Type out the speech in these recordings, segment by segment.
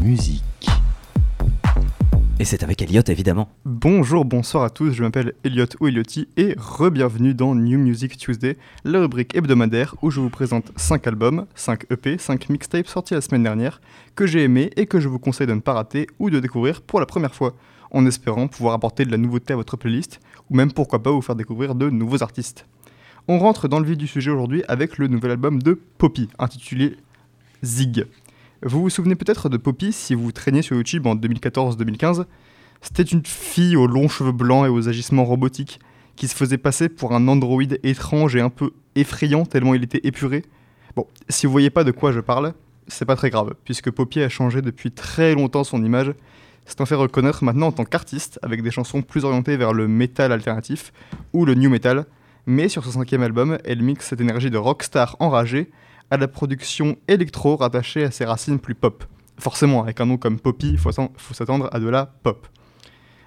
musique. Et c'est avec Elliot évidemment. Bonjour, bonsoir à tous, je m'appelle Elliot ou et re-bienvenue dans New Music Tuesday, la rubrique hebdomadaire où je vous présente 5 albums, 5 EP, 5 mixtapes sortis la semaine dernière que j'ai aimés et que je vous conseille de ne pas rater ou de découvrir pour la première fois, en espérant pouvoir apporter de la nouveauté à votre playlist ou même pourquoi pas vous faire découvrir de nouveaux artistes. On rentre dans le vif du sujet aujourd'hui avec le nouvel album de Poppy, intitulé Zig. Vous vous souvenez peut-être de Poppy si vous traîniez sur YouTube en 2014-2015 C'était une fille aux longs cheveux blancs et aux agissements robotiques qui se faisait passer pour un androïde étrange et un peu effrayant tellement il était épuré. Bon, si vous voyez pas de quoi je parle, c'est pas très grave, puisque Poppy a changé depuis très longtemps son image. C'est en fait reconnaître maintenant en tant qu'artiste, avec des chansons plus orientées vers le metal alternatif ou le new metal. Mais sur son cinquième album, elle mixe cette énergie de rockstar enragée à la production électro rattachée à ses racines plus pop. Forcément, avec un nom comme Poppy, il faut s'attendre à de la pop.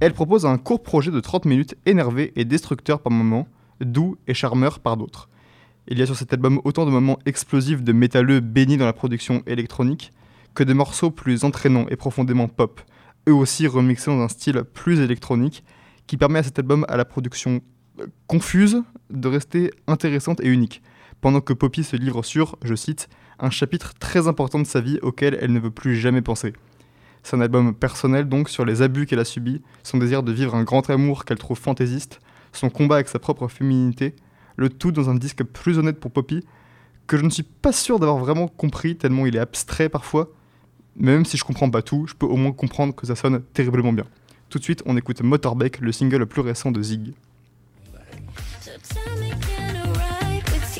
Elle propose un court projet de 30 minutes énervé et destructeur par moments, doux et charmeur par d'autres. Il y a sur cet album autant de moments explosifs de métalleux baignés dans la production électronique que de morceaux plus entraînants et profondément pop, eux aussi remixés dans un style plus électronique qui permet à cet album à la production euh, confuse de rester intéressante et unique pendant que Poppy se livre sur, je cite, un chapitre très important de sa vie auquel elle ne veut plus jamais penser. C'est un album personnel donc sur les abus qu'elle a subis, son désir de vivre un grand amour qu'elle trouve fantaisiste, son combat avec sa propre féminité, le tout dans un disque plus honnête pour Poppy, que je ne suis pas sûr d'avoir vraiment compris tellement il est abstrait parfois, mais même si je comprends pas tout, je peux au moins comprendre que ça sonne terriblement bien. Tout de suite, on écoute Motorbike, le single le plus récent de Zig.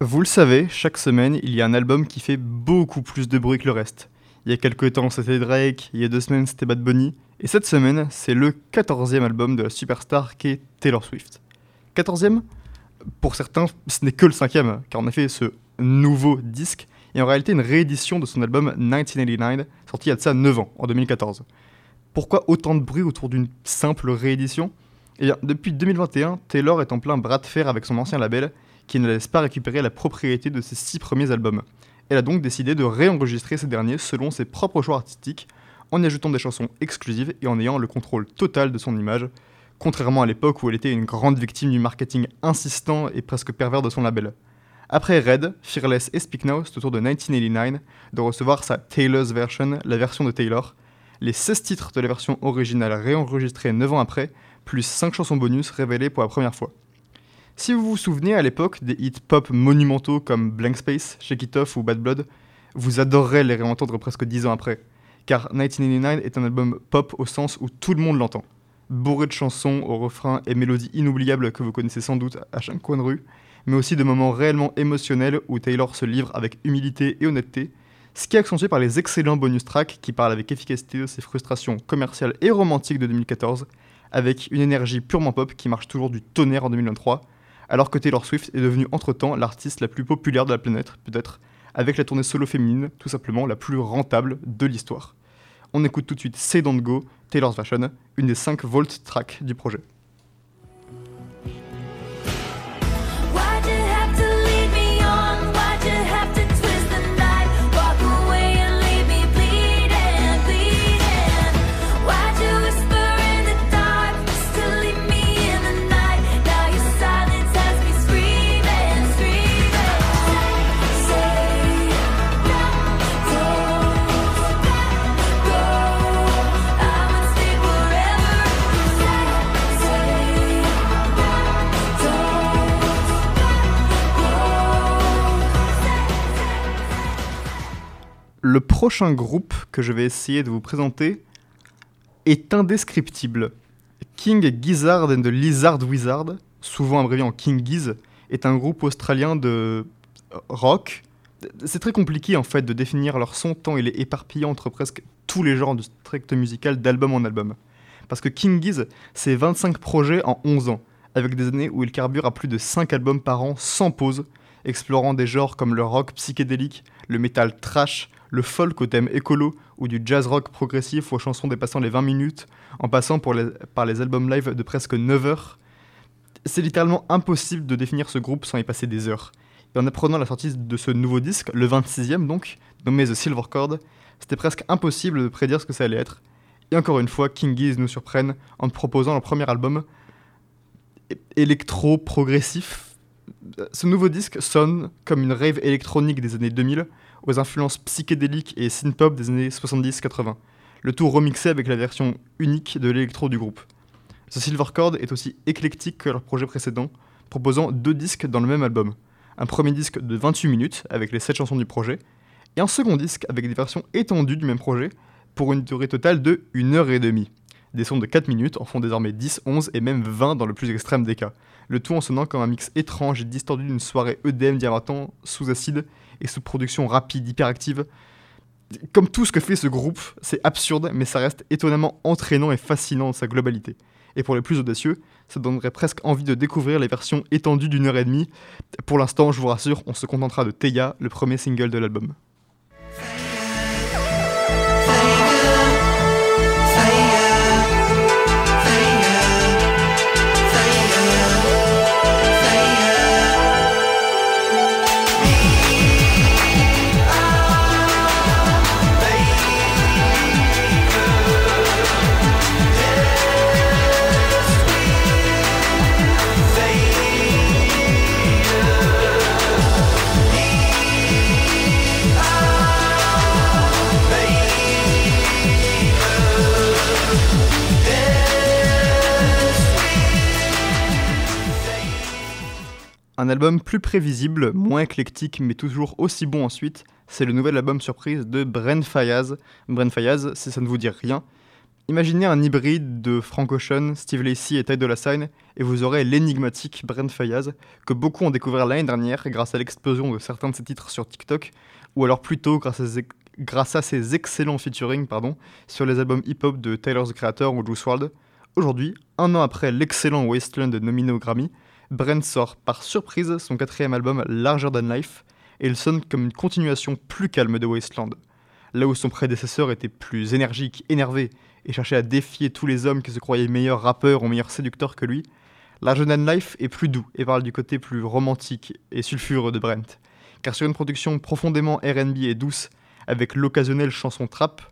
Vous le savez, chaque semaine, il y a un album qui fait beaucoup plus de bruit que le reste. Il y a quelques temps, c'était Drake, il y a deux semaines, c'était Bad Bunny, et cette semaine, c'est le 14e album de la superstar qui est Taylor Swift. 14e Pour certains, ce n'est que le 5e, car en effet, ce nouveau disque est en réalité une réédition de son album 1989, sorti il y a de ça 9 ans, en 2014. Pourquoi autant de bruit autour d'une simple réédition? Eh bien, depuis 2021, Taylor est en plein bras de fer avec son ancien label, qui ne laisse pas récupérer la propriété de ses six premiers albums. Elle a donc décidé de réenregistrer ces derniers selon ses propres choix artistiques, en ajoutant des chansons exclusives et en ayant le contrôle total de son image, contrairement à l'époque où elle était une grande victime du marketing insistant et presque pervers de son label. Après Red, Fearless et Speak Now, c'est tour de 1989 de recevoir sa Taylor's Version, la version de Taylor, les 16 titres de la version originale réenregistrés 9 ans après, plus 5 chansons bonus révélées pour la première fois. Si vous vous souvenez à l'époque des hits pop monumentaux comme Blank Space, Shake It Off ou Bad Blood, vous adorerez les réentendre presque 10 ans après, car 1989 est un album pop au sens où tout le monde l'entend. Bourré de chansons aux refrains et mélodies inoubliables que vous connaissez sans doute à chaque coin de rue, mais aussi de moments réellement émotionnels où Taylor se livre avec humilité et honnêteté, ce qui est accentué par les excellents bonus tracks qui parlent avec efficacité de ses frustrations commerciales et romantiques de 2014, avec une énergie purement pop qui marche toujours du tonnerre en 2023, alors que Taylor Swift est devenue entre-temps l'artiste la plus populaire de la planète, peut-être, avec la tournée solo féminine, tout simplement la plus rentable de l'histoire. On écoute tout de suite Say Don't Go, Taylor's Fashion, une des 5 Volt tracks du projet. Le prochain groupe que je vais essayer de vous présenter est indescriptible. King Gizzard and the Lizard Wizard, souvent abrévié en King Giz, est un groupe australien de rock, C'est très compliqué en fait de définir leur son tant il est éparpillé entre presque tous les genres de strict musical d'album en album. Parce que King Giz, c'est 25 projets en 11 ans, avec des années où il carbure à plus de 5 albums par an sans pause, explorant des genres comme le rock psychédélique, le metal trash, le folk au thème écolo ou du jazz rock progressif aux chansons dépassant les 20 minutes, en passant par les albums live de presque 9 heures. C'est littéralement impossible de définir ce groupe sans y passer des heures. Et en apprenant la sortie de ce nouveau disque, le 26e donc, nommé The Silver Chord, c'était presque impossible de prédire ce que ça allait être. Et encore une fois, King Giz nous surprennent en proposant leur premier album électro-progressif. Ce nouveau disque sonne comme une rave électronique des années 2000 aux influences psychédéliques et synth-pop des années 70-80, le tout remixé avec la version unique de l'électro du groupe. Ce Silver Chord est aussi éclectique que leur projet précédent, proposant deux disques dans le même album. Un premier disque de 28 minutes avec les 7 chansons du projet, et un second disque avec des versions étendues du même projet pour une durée totale de 1 heure et demie. Des sons de 4 minutes en font désormais 10, 11 et même 20 dans le plus extrême des cas, le tout en sonnant comme un mix étrange et distordu d'une soirée EDM diamantant sous acide et sous production rapide, hyperactive. Comme tout ce que fait ce groupe, c'est absurde, mais ça reste étonnamment entraînant et fascinant dans sa globalité. Et pour les plus audacieux, ça donnerait presque envie de découvrir les versions étendues d'une heure et demie. Pour l'instant, je vous rassure, on se contentera de Teya, le premier single de l'album. Un album plus prévisible, moins éclectique, mais toujours aussi bon ensuite, c'est le nouvel album surprise de Bren Fayaz. Bren Fayaz, si ça ne vous dit rien, imaginez un hybride de Frank Ocean, Steve Lacey et Ty Dolla $ign, et vous aurez l'énigmatique Bren Fayaz, que beaucoup ont découvert l'année dernière grâce à l'explosion de certains de ses titres sur TikTok, ou alors plutôt grâce à, ses, grâce à ses excellents featuring pardon, sur les albums hip-hop de Tyler the Creator ou Juice WRLD. Aujourd'hui, un an après l'excellent Wasteland nominé au Grammy, Brent sort par surprise son quatrième album Larger Than Life, et il sonne comme une continuation plus calme de Wasteland. Là où son prédécesseur était plus énergique, énervé, et cherchait à défier tous les hommes qui se croyaient meilleurs rappeurs ou meilleurs séducteurs que lui, Larger Than Life est plus doux et parle du côté plus romantique et sulfureux de Brent. Car sur une production profondément RB et douce, avec l'occasionnelle chanson trap,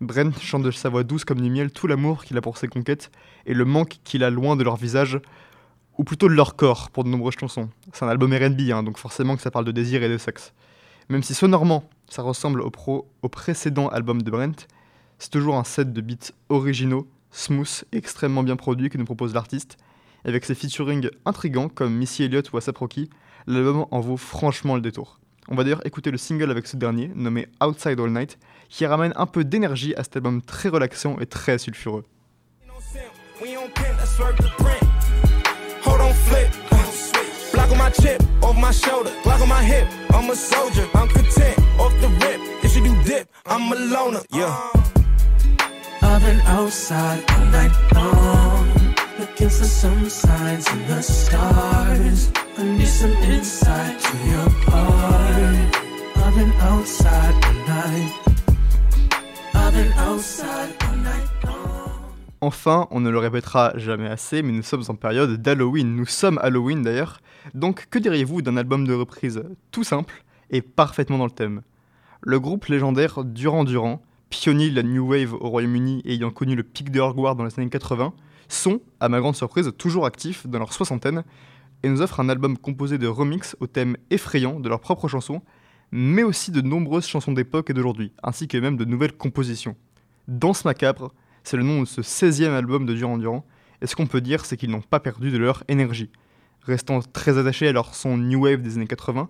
Brent chante de sa voix douce comme du miel tout l'amour qu'il a pour ses conquêtes et le manque qu'il a loin de leur visage ou plutôt de leur corps pour de nombreuses chansons. C'est un album RB, hein, donc forcément que ça parle de désir et de sexe. Même si sonorement, ça ressemble au, précédent album de Brent, c'est toujours un set de beats originaux, smooth, extrêmement bien produits que nous propose l'artiste. Avec ses featuring intrigants comme Missy Elliott ou Asap Rocky, l'album en vaut franchement le détour. On va d'ailleurs écouter le single avec ce dernier, nommé Outside All Night, qui ramène un peu d'énergie à cet album très relaxant et très sulfureux. Flip. Uh. Block on my chip, off my shoulder, block on my hip. I'm a soldier, I'm content, off the rip. If you do dip, I'm a loner, yeah. Uh. I've been outside all night long, looking for some signs in the stars. I need some insight to your heart. I've been outside all night. I've been outside all night. Enfin, on ne le répétera jamais assez, mais nous sommes en période d'Halloween. Nous sommes Halloween d'ailleurs. Donc, que diriez-vous d'un album de reprise tout simple et parfaitement dans le thème? Le groupe légendaire Durand Durand, pionnier de la New Wave au Royaume-Uni et ayant connu le pic de hardcore dans les années 80, sont, à ma grande surprise, toujours actifs dans leur soixantaine et nous offrent un album composé de remixes au thème effrayant de leurs propres chansons, mais aussi de nombreuses chansons d'époque et d'aujourd'hui, ainsi que même de nouvelles compositions. Danse macabre, c'est le nom de ce 16e album de Durand Durand, et ce qu'on peut dire, c'est qu'ils n'ont pas perdu de leur énergie. Restant très attachés à leur son New Wave des années 80,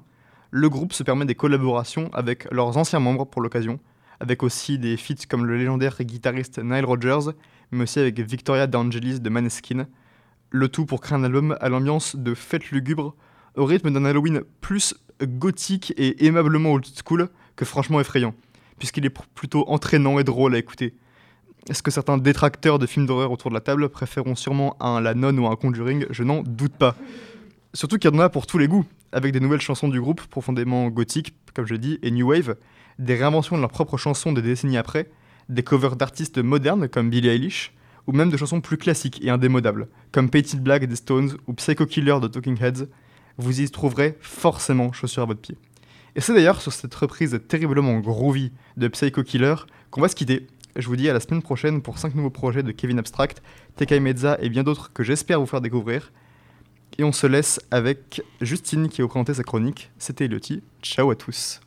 le groupe se permet des collaborations avec leurs anciens membres pour l'occasion, avec aussi des feats comme le légendaire guitariste Nile Rodgers, mais aussi avec Victoria D'Angelis de Maneskin, le tout pour créer un album à l'ambiance de fête lugubre, au rythme d'un Halloween plus gothique et aimablement old school que franchement effrayant, puisqu'il est plutôt entraînant et drôle à écouter. Est-ce que certains détracteurs de films d'horreur autour de la table préféreront sûrement un La Nonne ou un Conjuring? Je n'en doute pas. Surtout qu'il y en a pour tous les goûts, avec des nouvelles chansons du groupe profondément gothiques, comme je dis, et New Wave, des réinventions de leurs propres chansons des décennies après, des covers d'artistes modernes comme Billie Eilish, ou même de chansons plus classiques et indémodables, comme Painted Black des Stones ou Psycho Killer de Talking Heads, vous y trouverez forcément chaussures à votre pied. Et c'est d'ailleurs sur cette reprise terriblement groovy de Psycho Killer qu'on va se quitter. Je vous dis à la semaine prochaine pour 5 nouveaux projets de Kevin Abstract, Tekai Mezza et bien d'autres que j'espère vous faire découvrir. Et on se laisse avec Justine qui a présenté sa chronique. C'était Eliotti. Ciao à tous.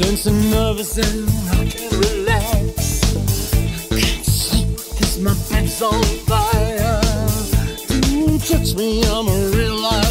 Sense of nervous and I can't relax. I can't sleep, cause my bed's on fire. Don't touch me, I'm a real life.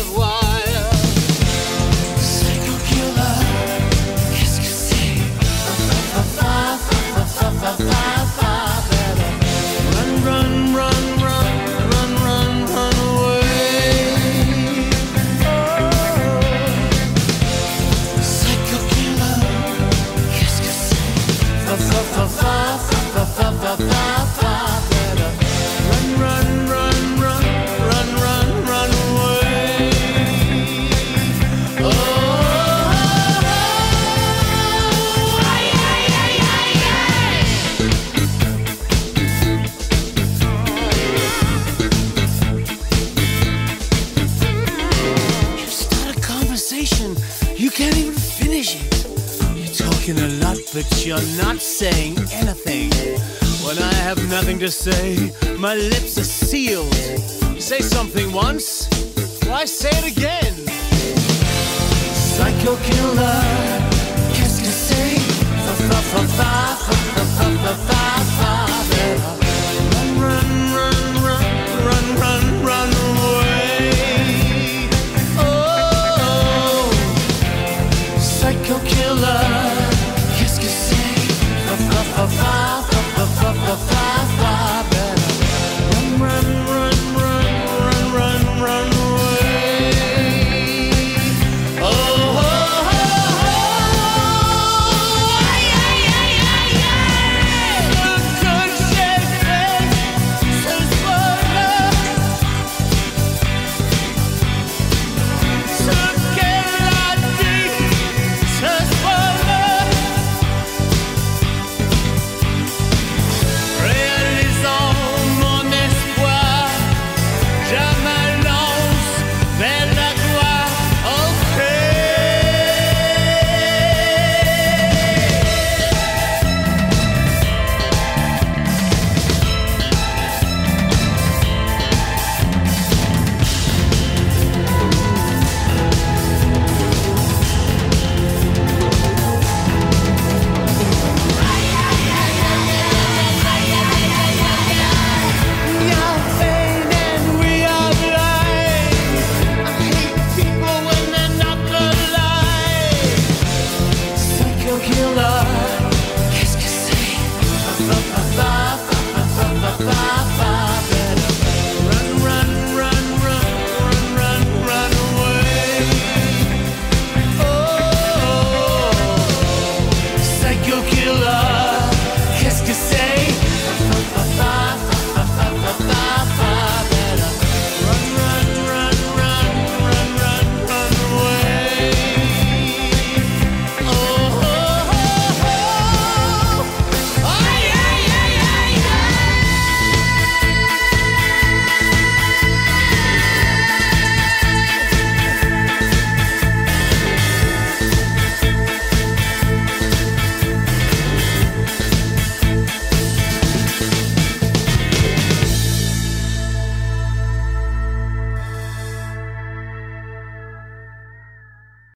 talking a lot, but you're not saying anything. When I have nothing to say, my lips are sealed. You say something once, why say it again? Psycho killer, qu'est-ce que c'est?